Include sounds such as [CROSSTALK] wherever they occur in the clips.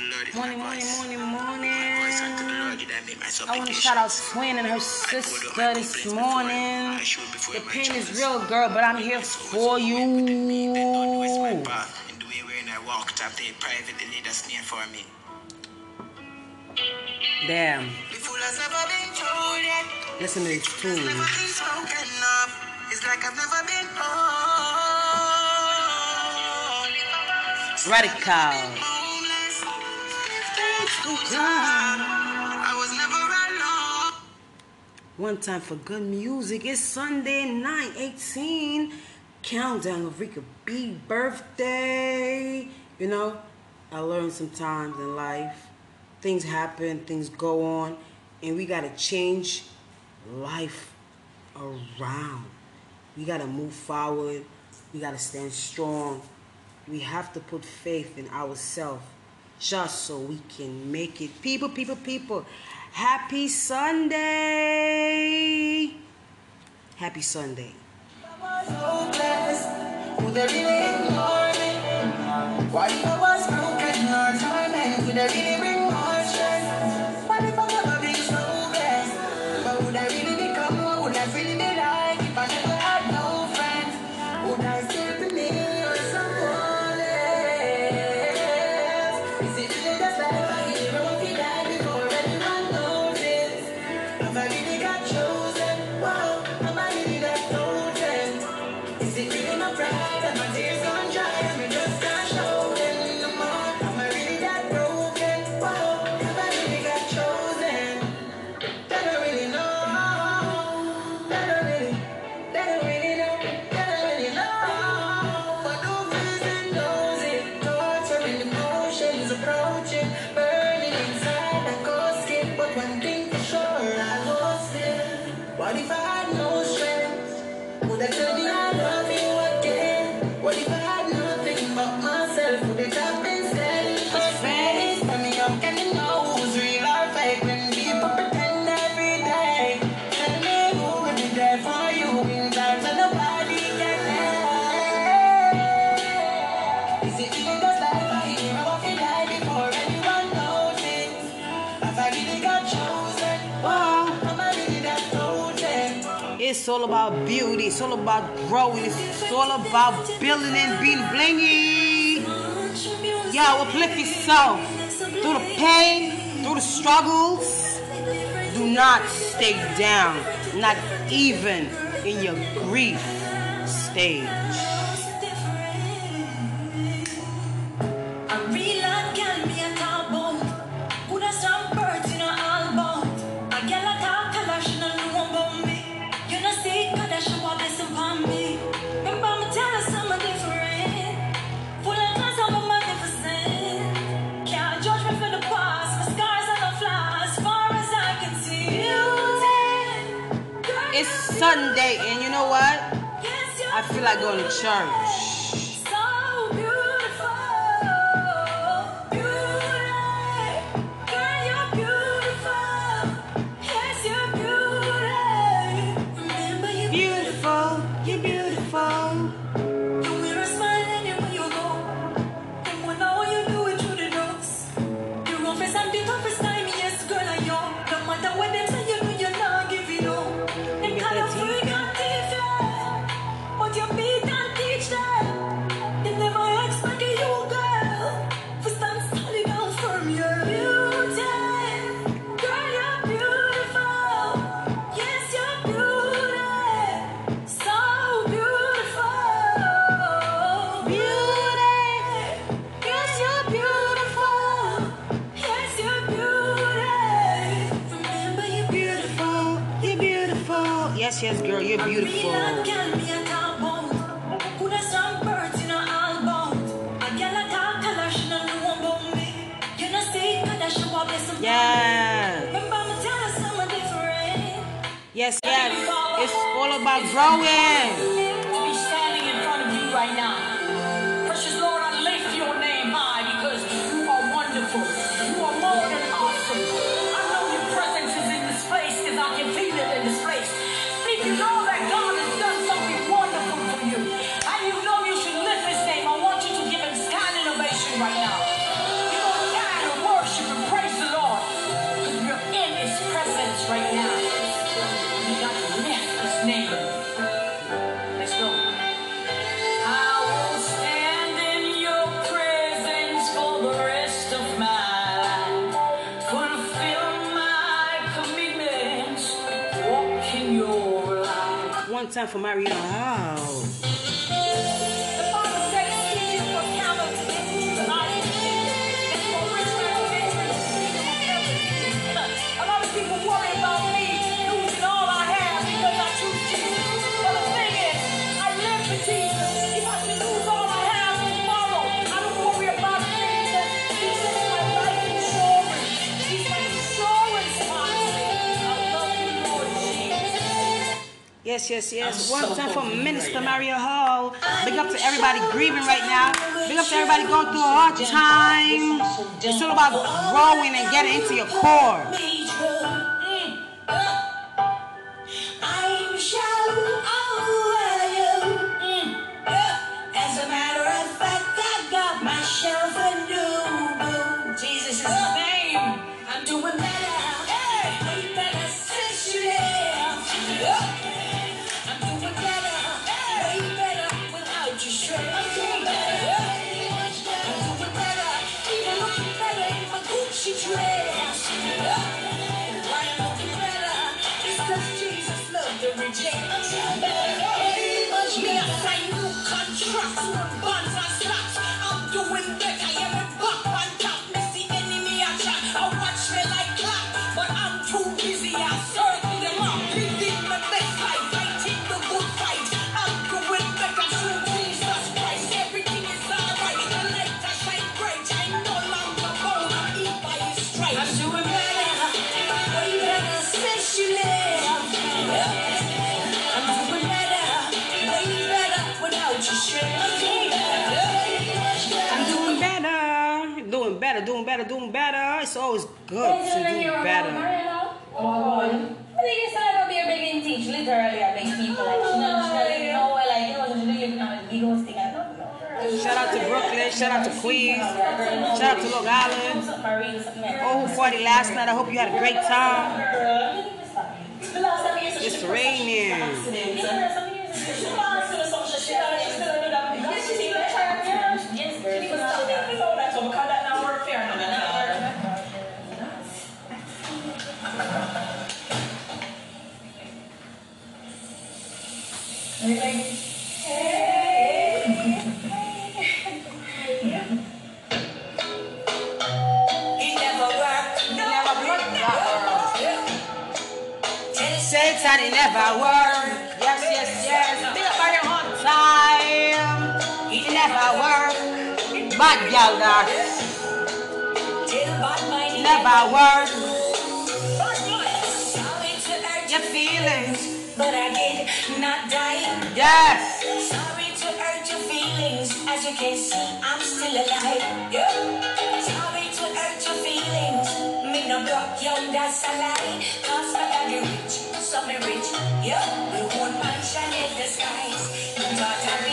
Morning, morning, morning, morning. I want to shout out Twin and her sister this morning. The pain is real, girl, but I'm here for you. Damn. Listen to this tune. It's like I've never been Radical. One time for good music. It's Sunday night, 18. Countdown of Rika B birthday. You know, I learned sometimes in life, things happen, things go on, and we gotta change life around. We gotta move forward. We gotta stand strong. We have to put faith in ourselves just so we can make it. People, people, people, happy Sunday. Happy Sunday. It's about beauty. It's all about growing. It's all about building and being blingy. Yo, uplift yourself through the pain, through the struggles. Do not stay down, not even in your grief stage. Like going to church. long time for Marion. Oh. Wow. Yes, yes, yes. One so time for Minister right Mario Hall. Big up to everybody grieving right now. Big up to everybody going through a hard time. It's all about growing and getting into your core. better, doing better, doing better. It's always good to do better. Oh, I think it's not gonna be a big teach, literally I big people. Shout out to Brooklyn. Shout out to Queens. Shout out to Long Island. Oh, 40 last night. I hope you had a great time. It's raining. Anything my work. Yes, yes, yes. Big up on your own time. It never work. Bad gal that. Never work. Your feelings. But I did not die. Yes. Sorry to hurt your feelings. As you can see, I'm still alive. Yeah. Sorry to hurt your feelings. Me no block you, that's a lie. Cause I got rich, so me rich. Yeah, we won't punch in disguise.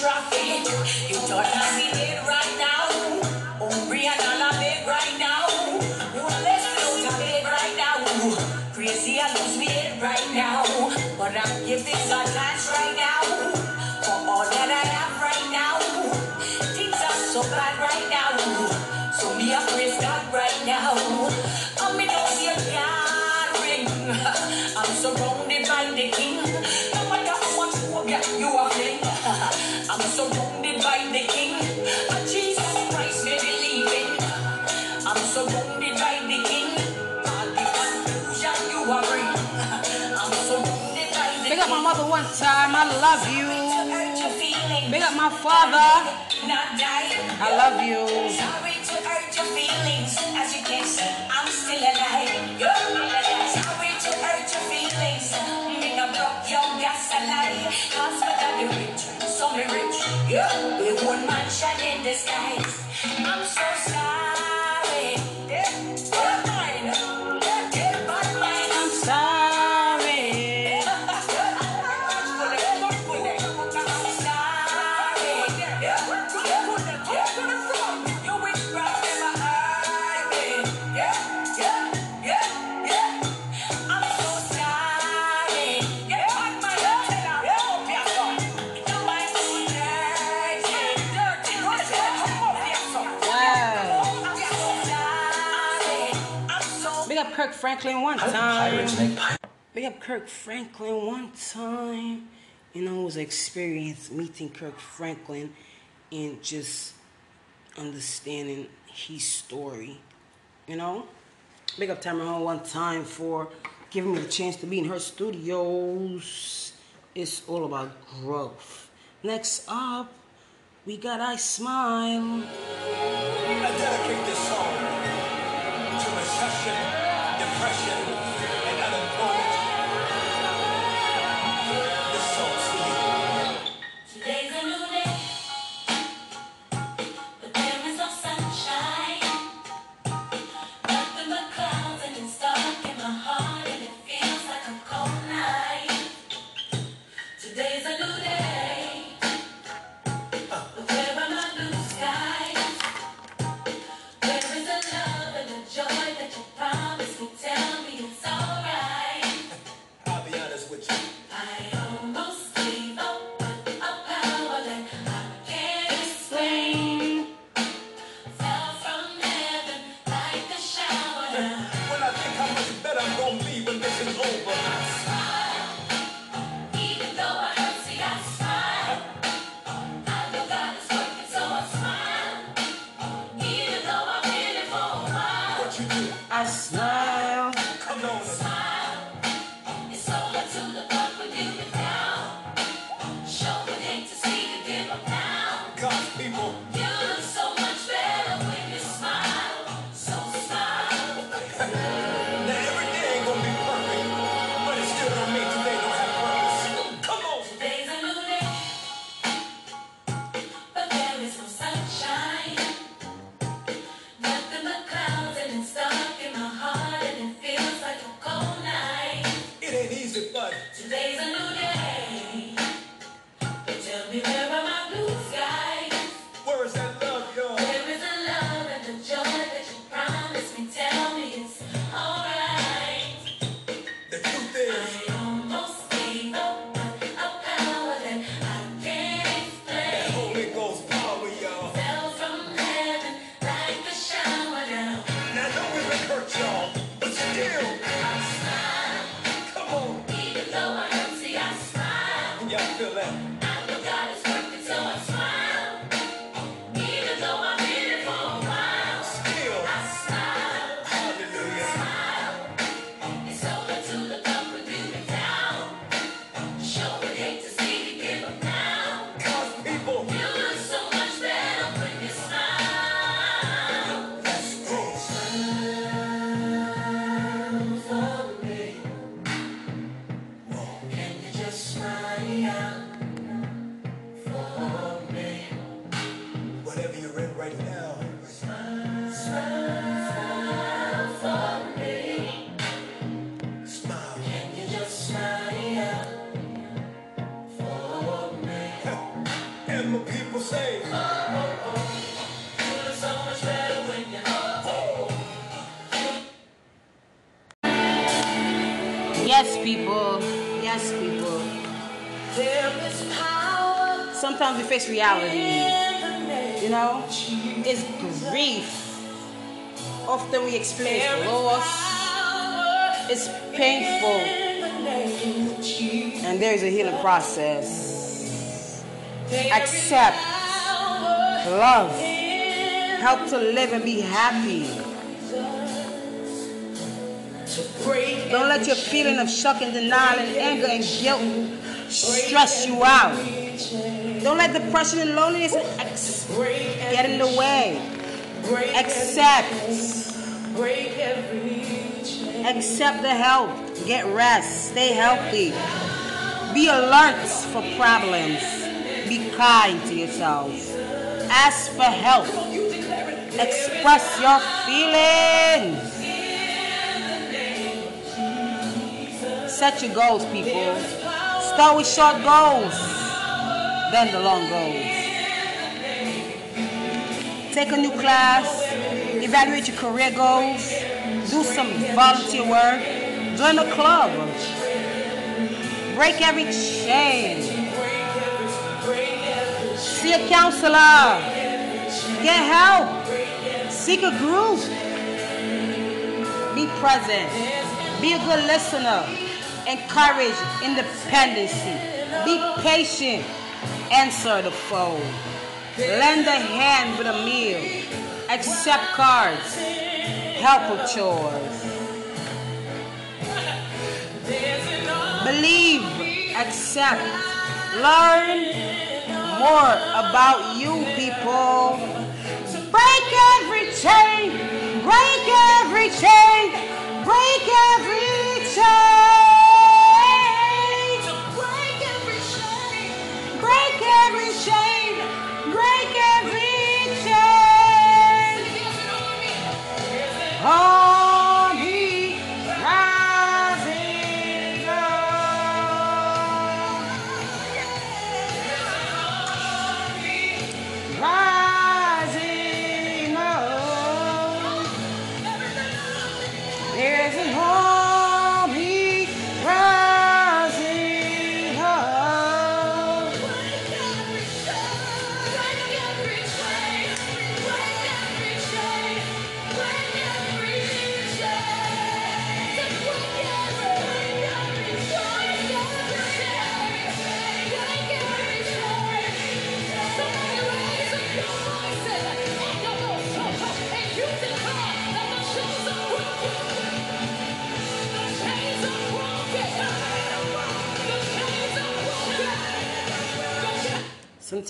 Traffic. You don't have me one time. I love you. Big up my father. I love you. Sorry to hurt your feelings. As you can see, I'm still alive. Sorry to hurt your feelings. Me no broke your gas alive. Cause my daddy rich, so me rich. Yeah, we one man shine. Franklin one time. Big up Kirk Franklin one time. You know, it was an experience meeting Kirk Franklin and just understanding his story. You know? Big up Tamara one time for giving me the chance to be in her studios. It's all about growth. Next up, we got I Smile. I dedicate this song to a session pressure. face reality. You know, it's grief. Often we experience loss. It's painful. And there is a healing process. Accept. Love. Help to live and be happy. Don't let your feeling of shock and denial and anger and guilt stress you out. Don't let depression and loneliness ex- get in the way. Accept. Accept the help. Get rest. Stay healthy. Be alert for problems. Be kind to yourself. Ask for help. Express your feelings. Set your goals, people. Start with short goals, then the long goals. Take a new class, evaluate your career goals, do some volunteer work, join a club, break every chain, see a counselor, get help, seek a group, be present, be a good listener, encourage independency, be patient, answer the phone, lend a hand with a meal, accept cards, help with chores. Believe, accept, learn more about you people. Break every chain, break every chain, break every chain.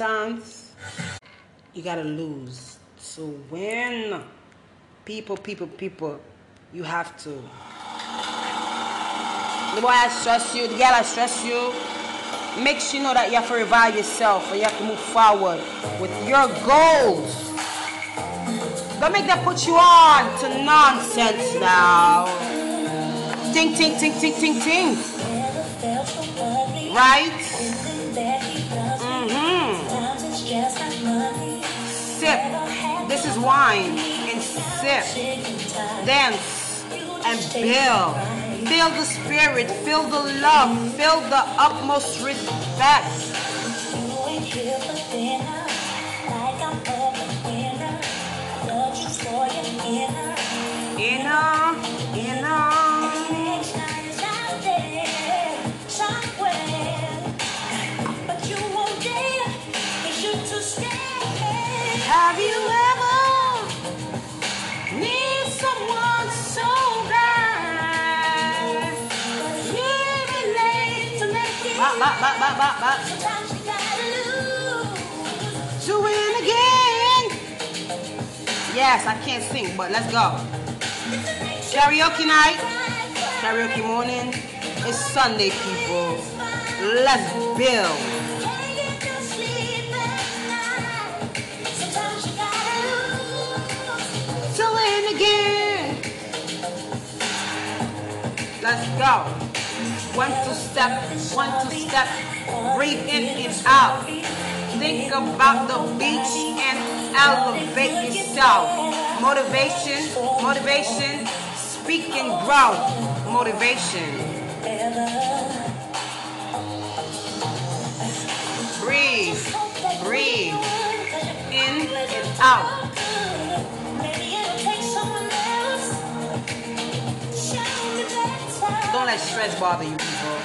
Sometimes you gotta lose to win. People, people, people, you have to. The boy I stress you, the girl I stress you, makes you know that you have to revive yourself and you have to move forward with your goals. Don't make them put you on to nonsense now. Think, think, think, think, think, think. Right? Wine. And sip. Dance. And build. Feel the spirit. Feel the love. Feel the utmost respect. Inner. Bop, bop, bop, bop, bop. to win again. Yes, I can't sing, but let's go. Karaoke night, karaoke morning. It's Sunday, people. Let's build. to. Let's go. One two step, one two step. Breathe in and out. Think about the beach and elevate yourself. Motivation, motivation. Speak and grow. Motivation. Breathe, breathe. In and out. Let stress bother you, people.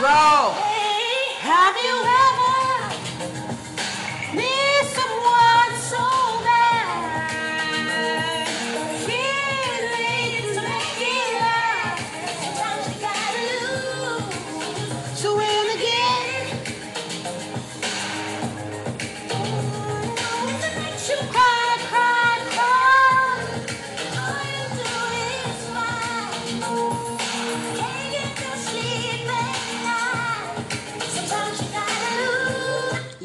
Bro, have you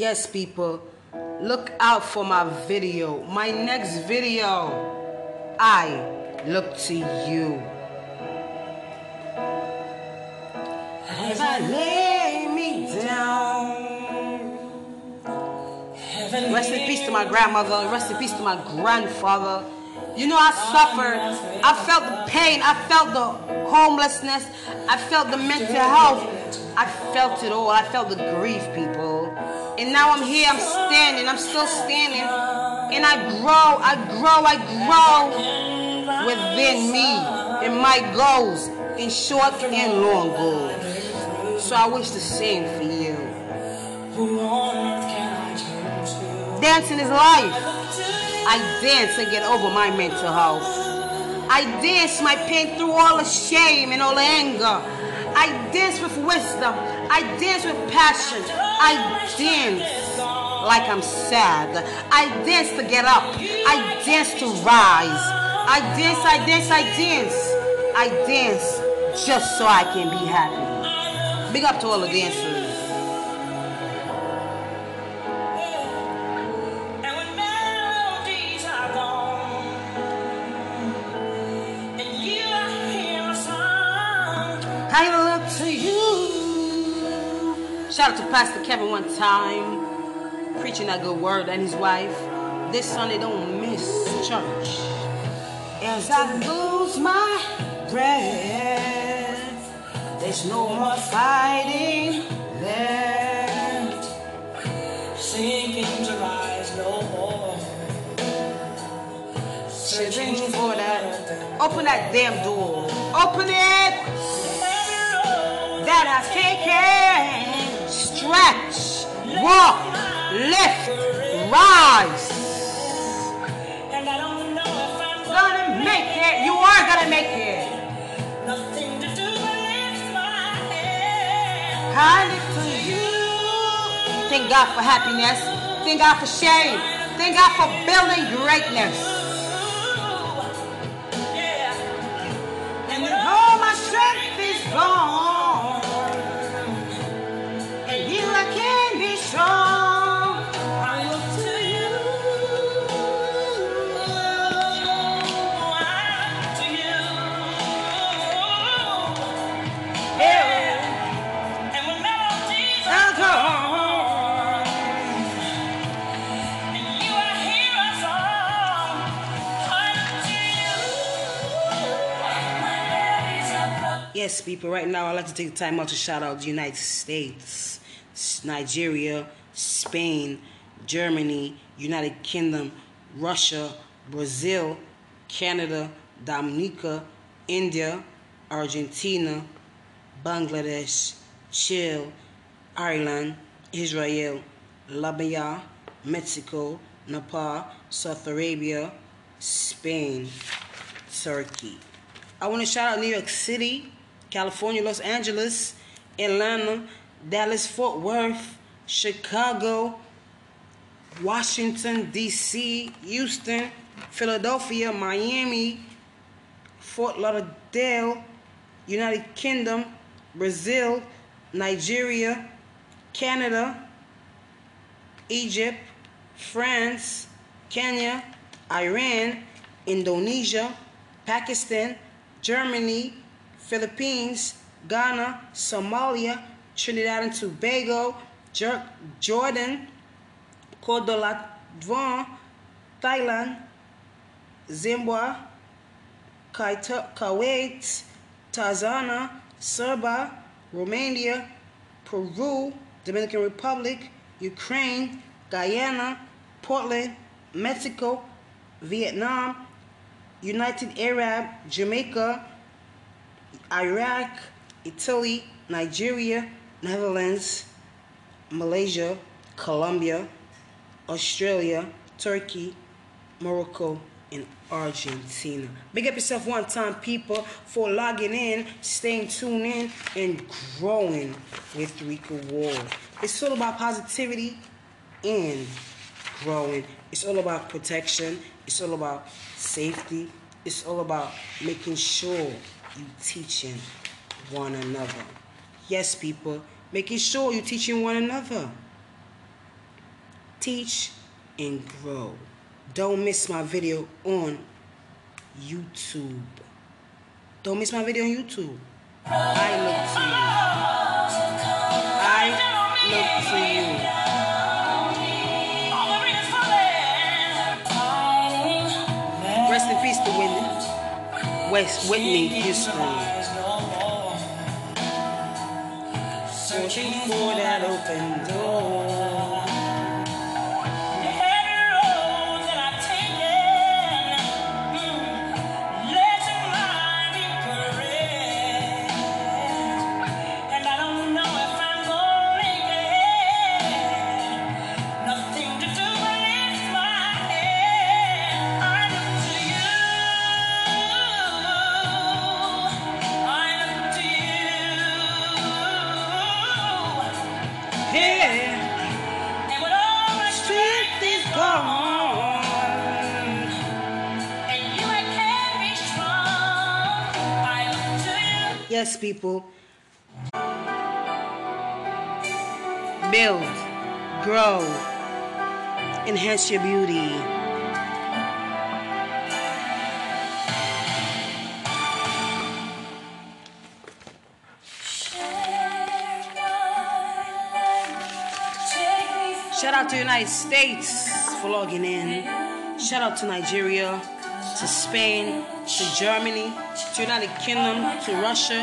Yes, people, look out for my video. My next video. I look to you. As I lay me down. Rest in peace to my grandmother. Rest in peace to my grandfather. You know, I suffered. I felt the pain. I felt the homelessness. I felt the mental health. I felt it all. I felt the grief, people. And now I'm here. I'm standing. I'm still standing. And I grow. I grow. I grow within me and my goals in short and long goals. So I wish the same for you. To? Dancing is life. I dance and get over my mental health. I dance my pain through all the shame and all the anger. I dance with wisdom. I dance with passion. I dance like I'm sad. I dance to get up. I dance to rise. I dance, I dance, I dance. I dance just so I can be happy. Big up to all the dancers. And Shout out to Pastor Kevin one time, preaching that good word and his wife. This Sunday, don't miss church. As I lose my breath, there's no more fighting left. sinking to rise no more. Searching for that. Open that damn door. Open it. That has taken. Stretch, walk, lift, rise. Gonna make it. You are gonna make it. live to you. Thank God for happiness. Thank God for shame. Thank God for building greatness. People, right now I'd like to take the time out to shout out the United States, Nigeria, Spain, Germany, United Kingdom, Russia, Brazil, Canada, Dominica, India, Argentina, Bangladesh, Chile, Ireland, Israel, Libya, Mexico, Nepal, South Arabia, Spain, Turkey. I want to shout out New York City, California, Los Angeles, Atlanta, Dallas, Fort Worth, Chicago, Washington, D.C., Houston, Philadelphia, Miami, Fort Lauderdale, United Kingdom, Brazil, Nigeria, Canada, Egypt, France, Kenya, Iran, Indonesia, Pakistan, Germany, Philippines, Ghana, Somalia, Trinidad and Tobago, Jordan, Cordovan, Thailand, Zimbabwe, Kuwait, Tanzania, Serbia, Romania, Peru, Dominican Republic, Ukraine, Guyana, Portland, Mexico, Vietnam, United Arab, Jamaica, Iraq, Italy, Nigeria, Netherlands, Malaysia, Colombia, Australia, Turkey, Morocco, and Argentina. Big up yourself one time, people, for logging in, staying tuned in, and growing with Rika Ward. It's all about positivity and growing. It's all about protection. It's all about safety. It's all about making sure you teaching one another. Yes, people, making sure you're teaching one another. teach, and grow. Don't miss my video on YouTube. Don't miss my video on YouTube. I look to you. I look to you. West Whitney Houston. Searching for that open door. Yes, people. Build, grow, enhance your beauty. Shout out to the United States for logging in. Shout out to Nigeria, to Spain, to Germany, to United Kingdom, to Russia,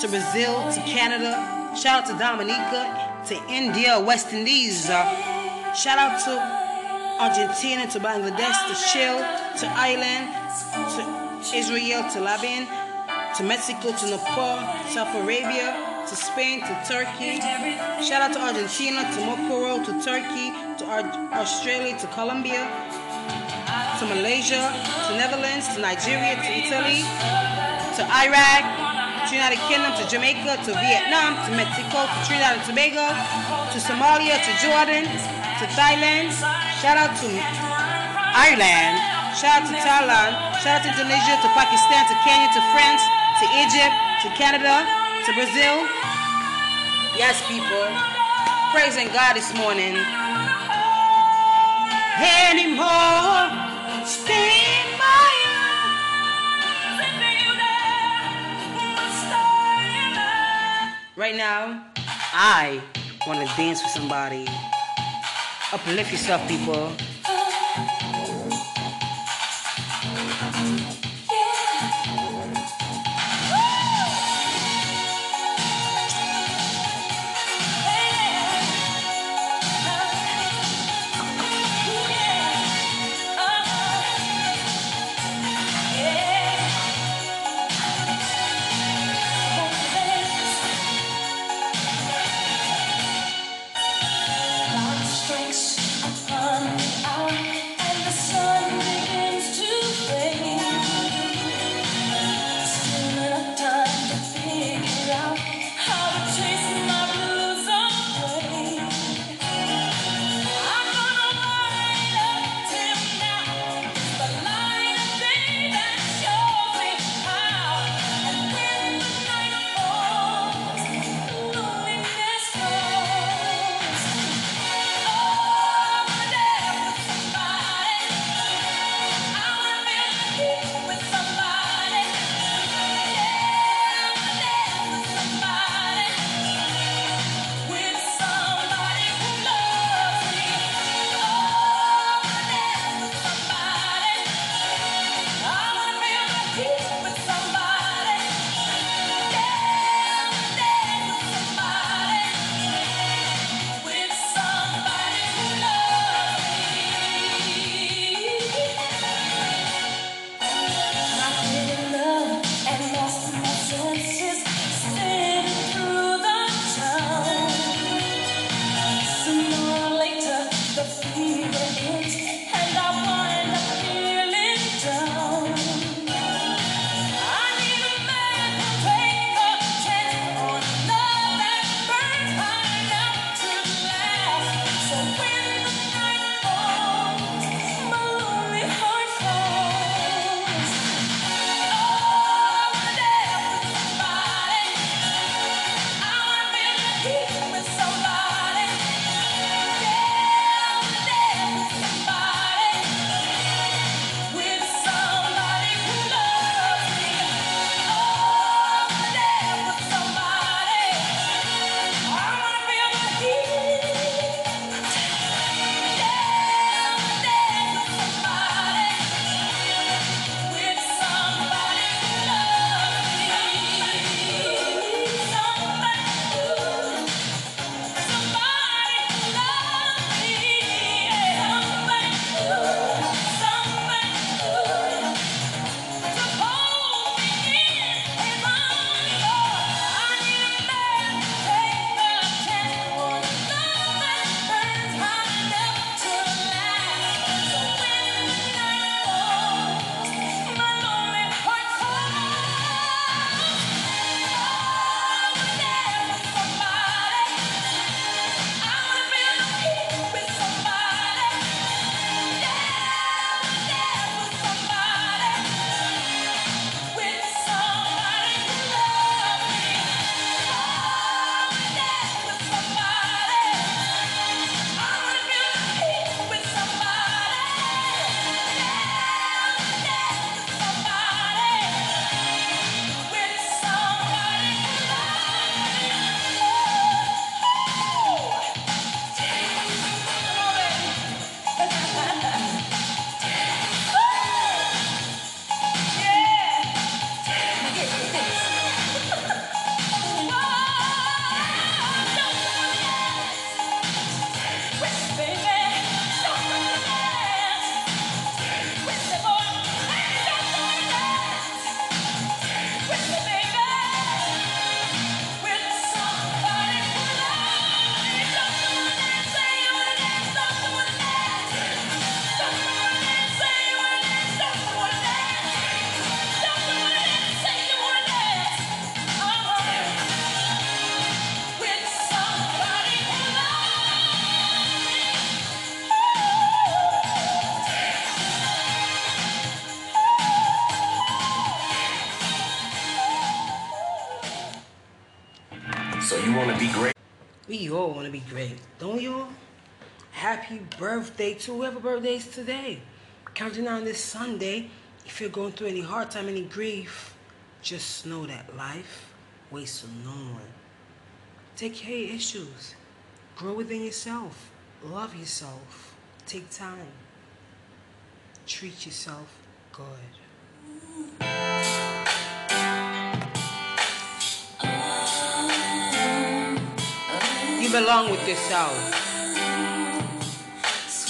to Brazil, to Canada. Shout out to Dominica, to India, West Indies. Uh, shout out to Argentina, to Bangladesh, to Chile, to Ireland, to Israel, to Lebanon, to Mexico, to Nepal, South Arabia, to Spain, to Turkey. Shout out to Argentina, to Mokoro, to Turkey, to Ar- Australia, to Colombia, to Malaysia, to Netherlands, to Nigeria, to Italy, to Iraq, to United Kingdom, to Jamaica, to Vietnam, to Mexico, to Trinidad and Tobago, to Somalia, to Jordan, to Thailand. Shout out to Ireland. Shout out to Thailand. Shout out to Indonesia, to Pakistan, to Kenya, to France, to Egypt, to Canada, to Brazil. Yes, people. Praising God this morning. Anymore. Stay Right now, I want to dance with somebody. Uplift yourself, people. birthday to whoever birthday is today. Counting on this Sunday, if you're going through any hard time, any grief, just know that life waits for no one. Take care of your issues. Grow within yourself. Love yourself. Take time. Treat yourself good. You belong with yourself.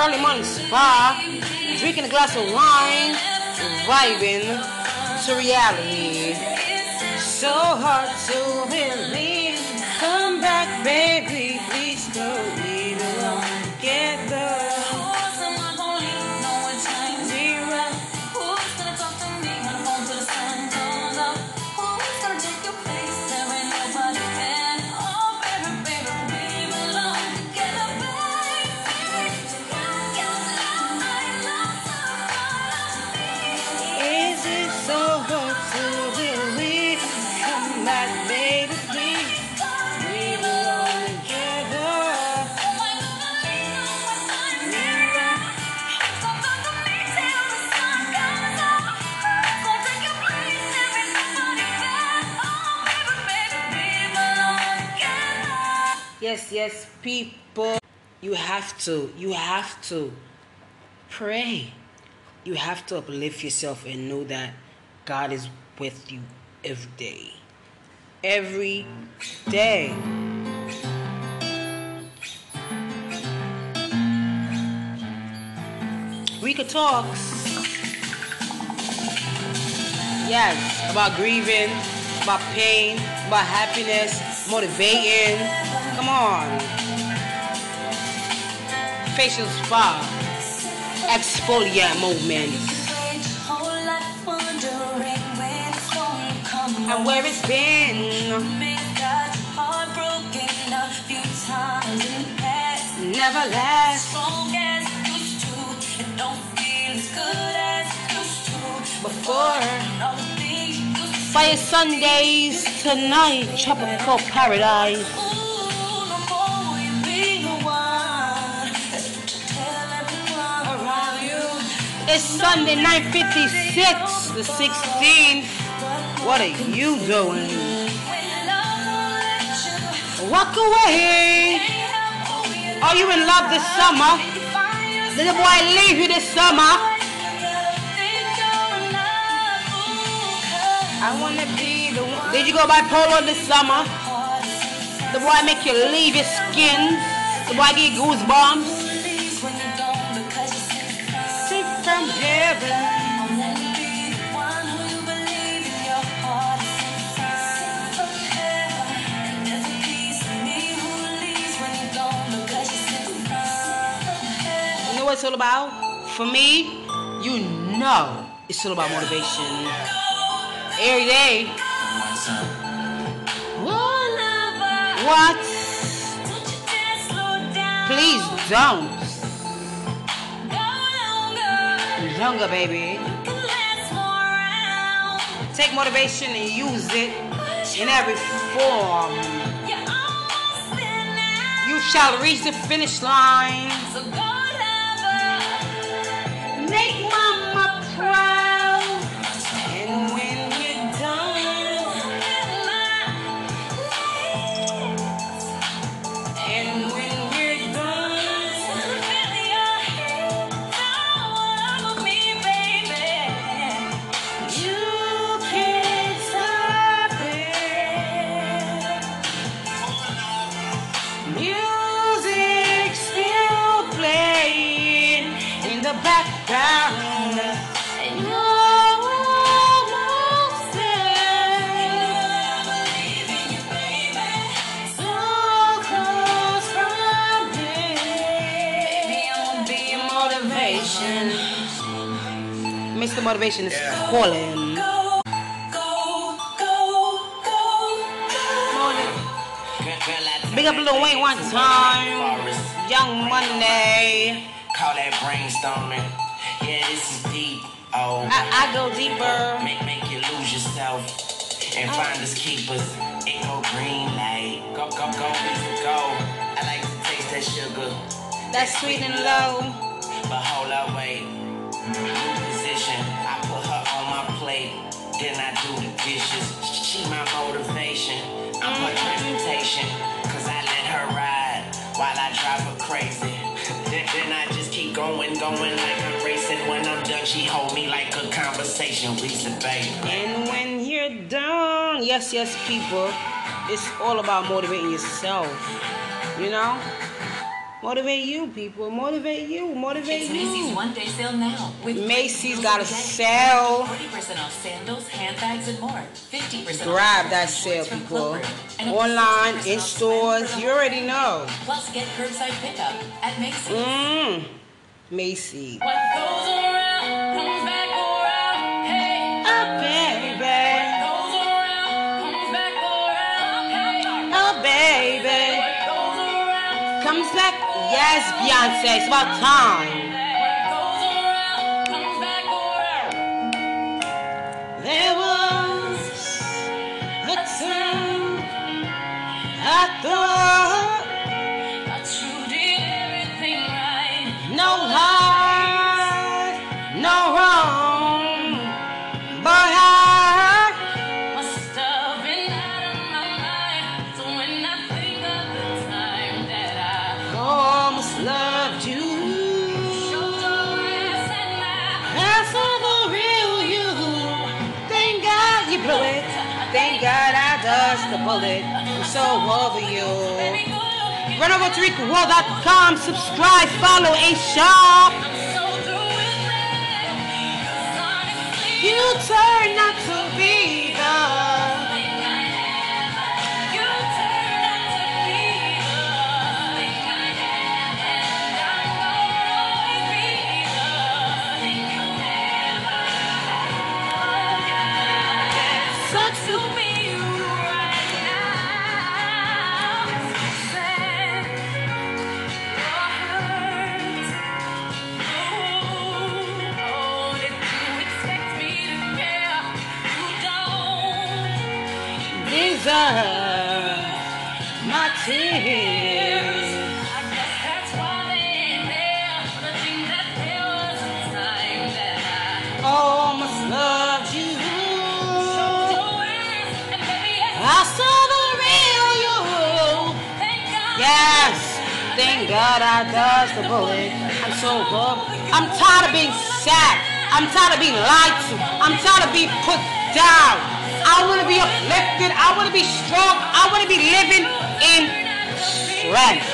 early morning spa, drinking a glass of wine, vibing to reality. So hard to believe. Come back, baby, please go. We belong together. have to, you have to pray. You have to uplift yourself and know that God is with you every day. Every day. We could talk. Yes, about grieving, about pain, about happiness, motivating. Come on facial spa exfoliate moment. And where it's been. Never last. Before. Fire Sundays tonight, Tropical Paradise. It's Sunday 56 the 16th. What are you doing? Walk away. Are you in love this summer? Did the boy leave you this summer? I wanna be the one. Did you go bipolar this summer? The boy make you leave your skin. The boy give you goosebumps. You know what it's all about? For me, you know it's all about motivation. Every day. What? Please don't. Younger, baby. Take motivation and use it in every form. You shall reach the finish line. Make mama Motivation is calling. Big up Lil Wayne one time. Young Monday. Call that brainstorming. Yeah, this is deep. Oh, I, I go deeper. make make you lose yourself and oh. find us keepers. It go green light. Go go go music go. I like to taste that sugar, That's sweet and low. but hold up, wait. New position. My. Then I do the dishes. She my motivation. I'm her mm-hmm. transportation. Cause I let her ride while I drive her crazy. [LAUGHS] then, I just keep going, going like I'm racing. When I'm done, she hold me like a conversation. We baby. And when you're done, yes, yes, people, it's all about motivating yourself. You know? Motivate you, people. Motivate you. Motivate Macy's you. one day sale now. With Macy's got a sale. 40% off sandals, handbags, and more. 50% Grab that sale, people. Clover. And up to Online, in stores. You already know. Plus, get curbside pickup at Macy's. Mmm. Macy. What goes around comes back Yes, Beyonce. It's about time. There was a time I thought I the bullet. I'm so over you. Run over to RicoWorld.com, subscribe, follow, and shop. You turn not to be the the bullet. I'm so good. I'm tired of being sad. I'm tired of being lied to. I'm tired of being put down. I want to be uplifted. I want to be strong. I want to be living in strength.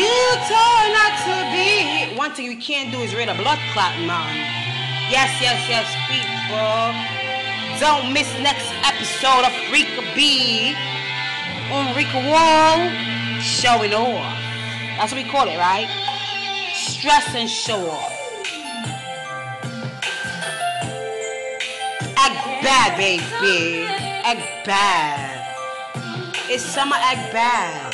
You turn out to be. One thing you can't do is read a blood clot, man. Yes, yes, yes, people. Don't miss next episode of Rika B on Rika Wall showing off. That's what we call it, right? Stress and show off. Act bad, baby. Act bad. It's summer act bad.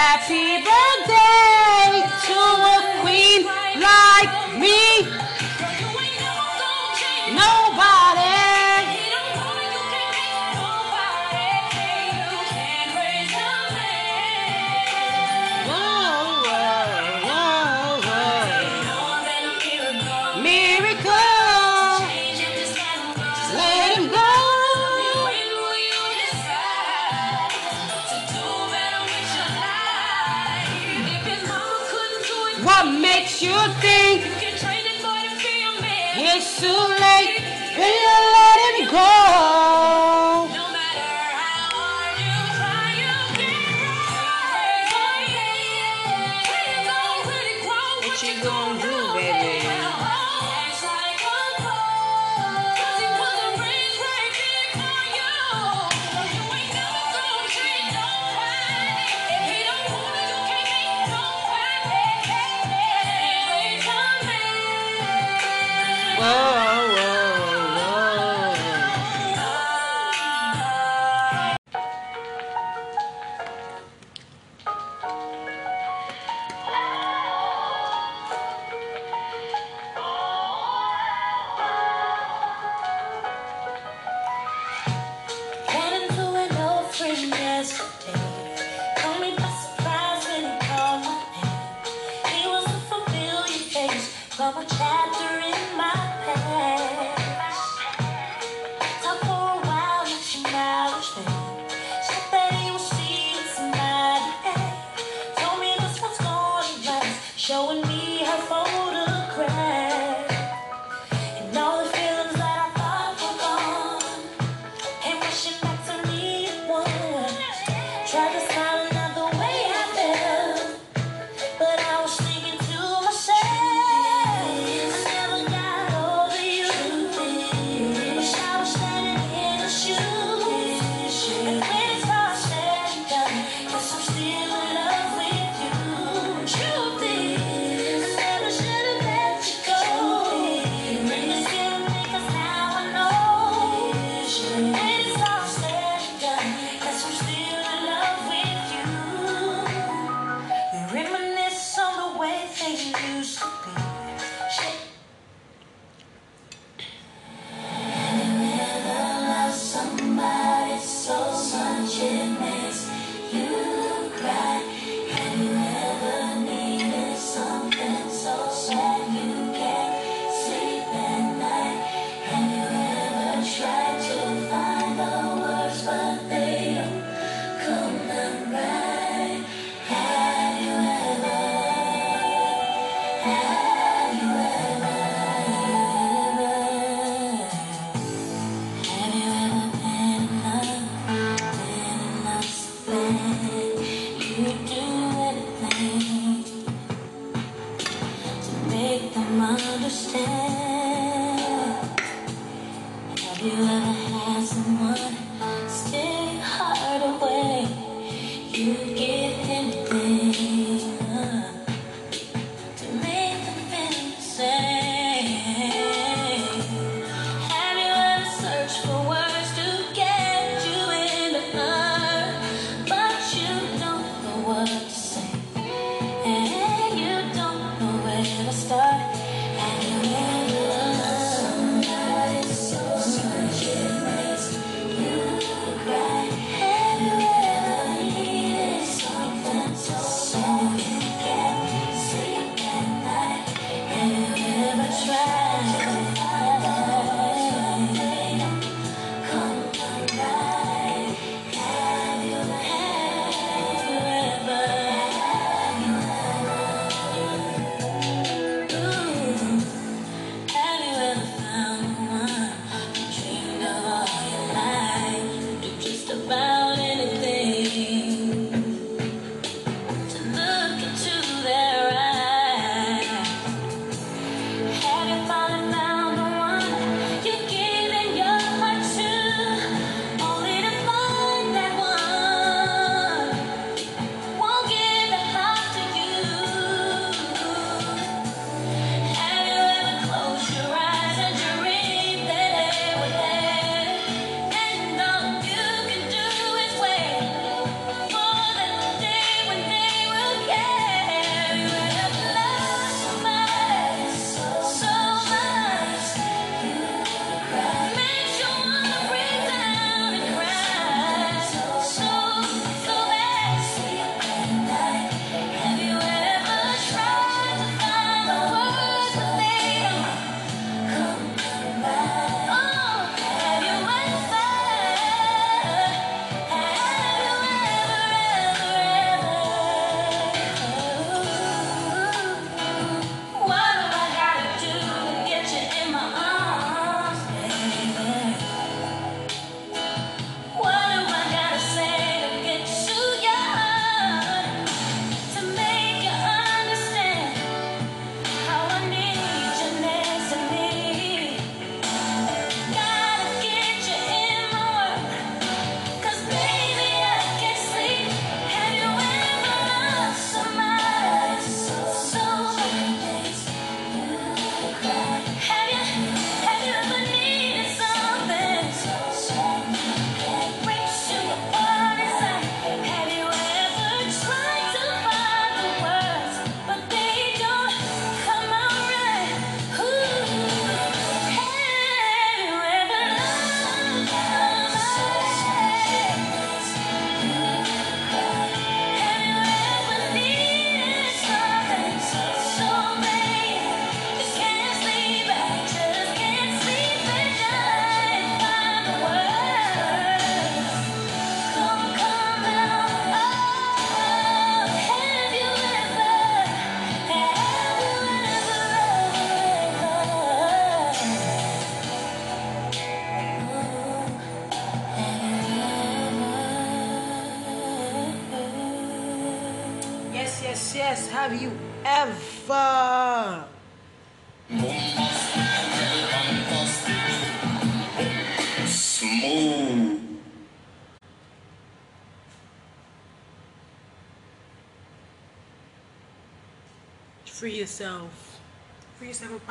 Happy birthday to a queen like me. what makes you think it's too late when you're letting go?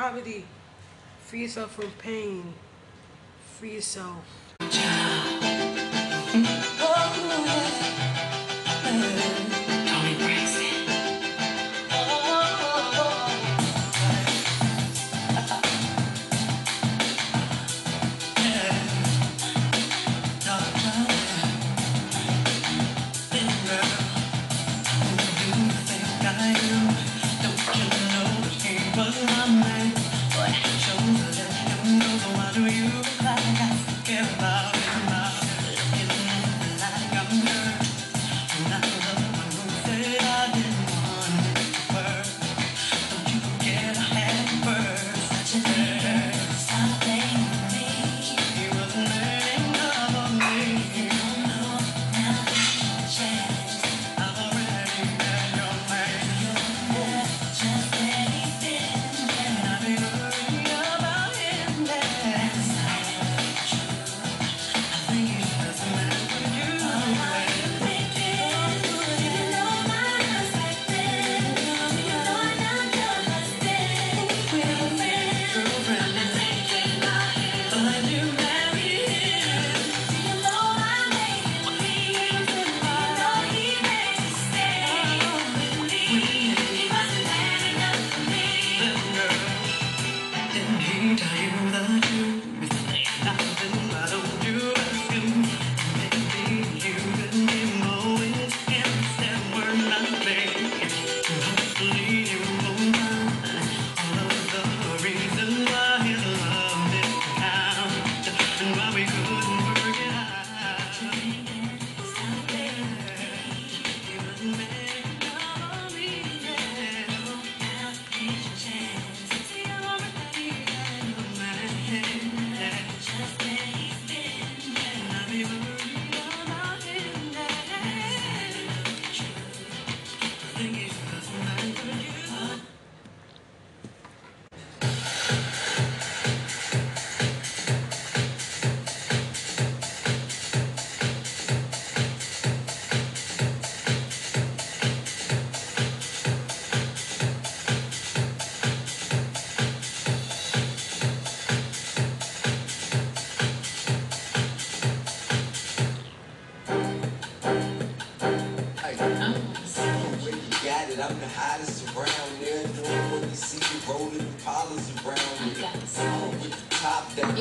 Poverty. Free yourself from pain. Free yourself.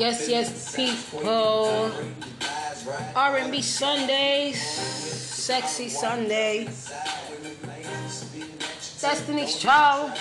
Yes, yes, people. R&B Sundays, Sexy Sunday, Destiny's Child.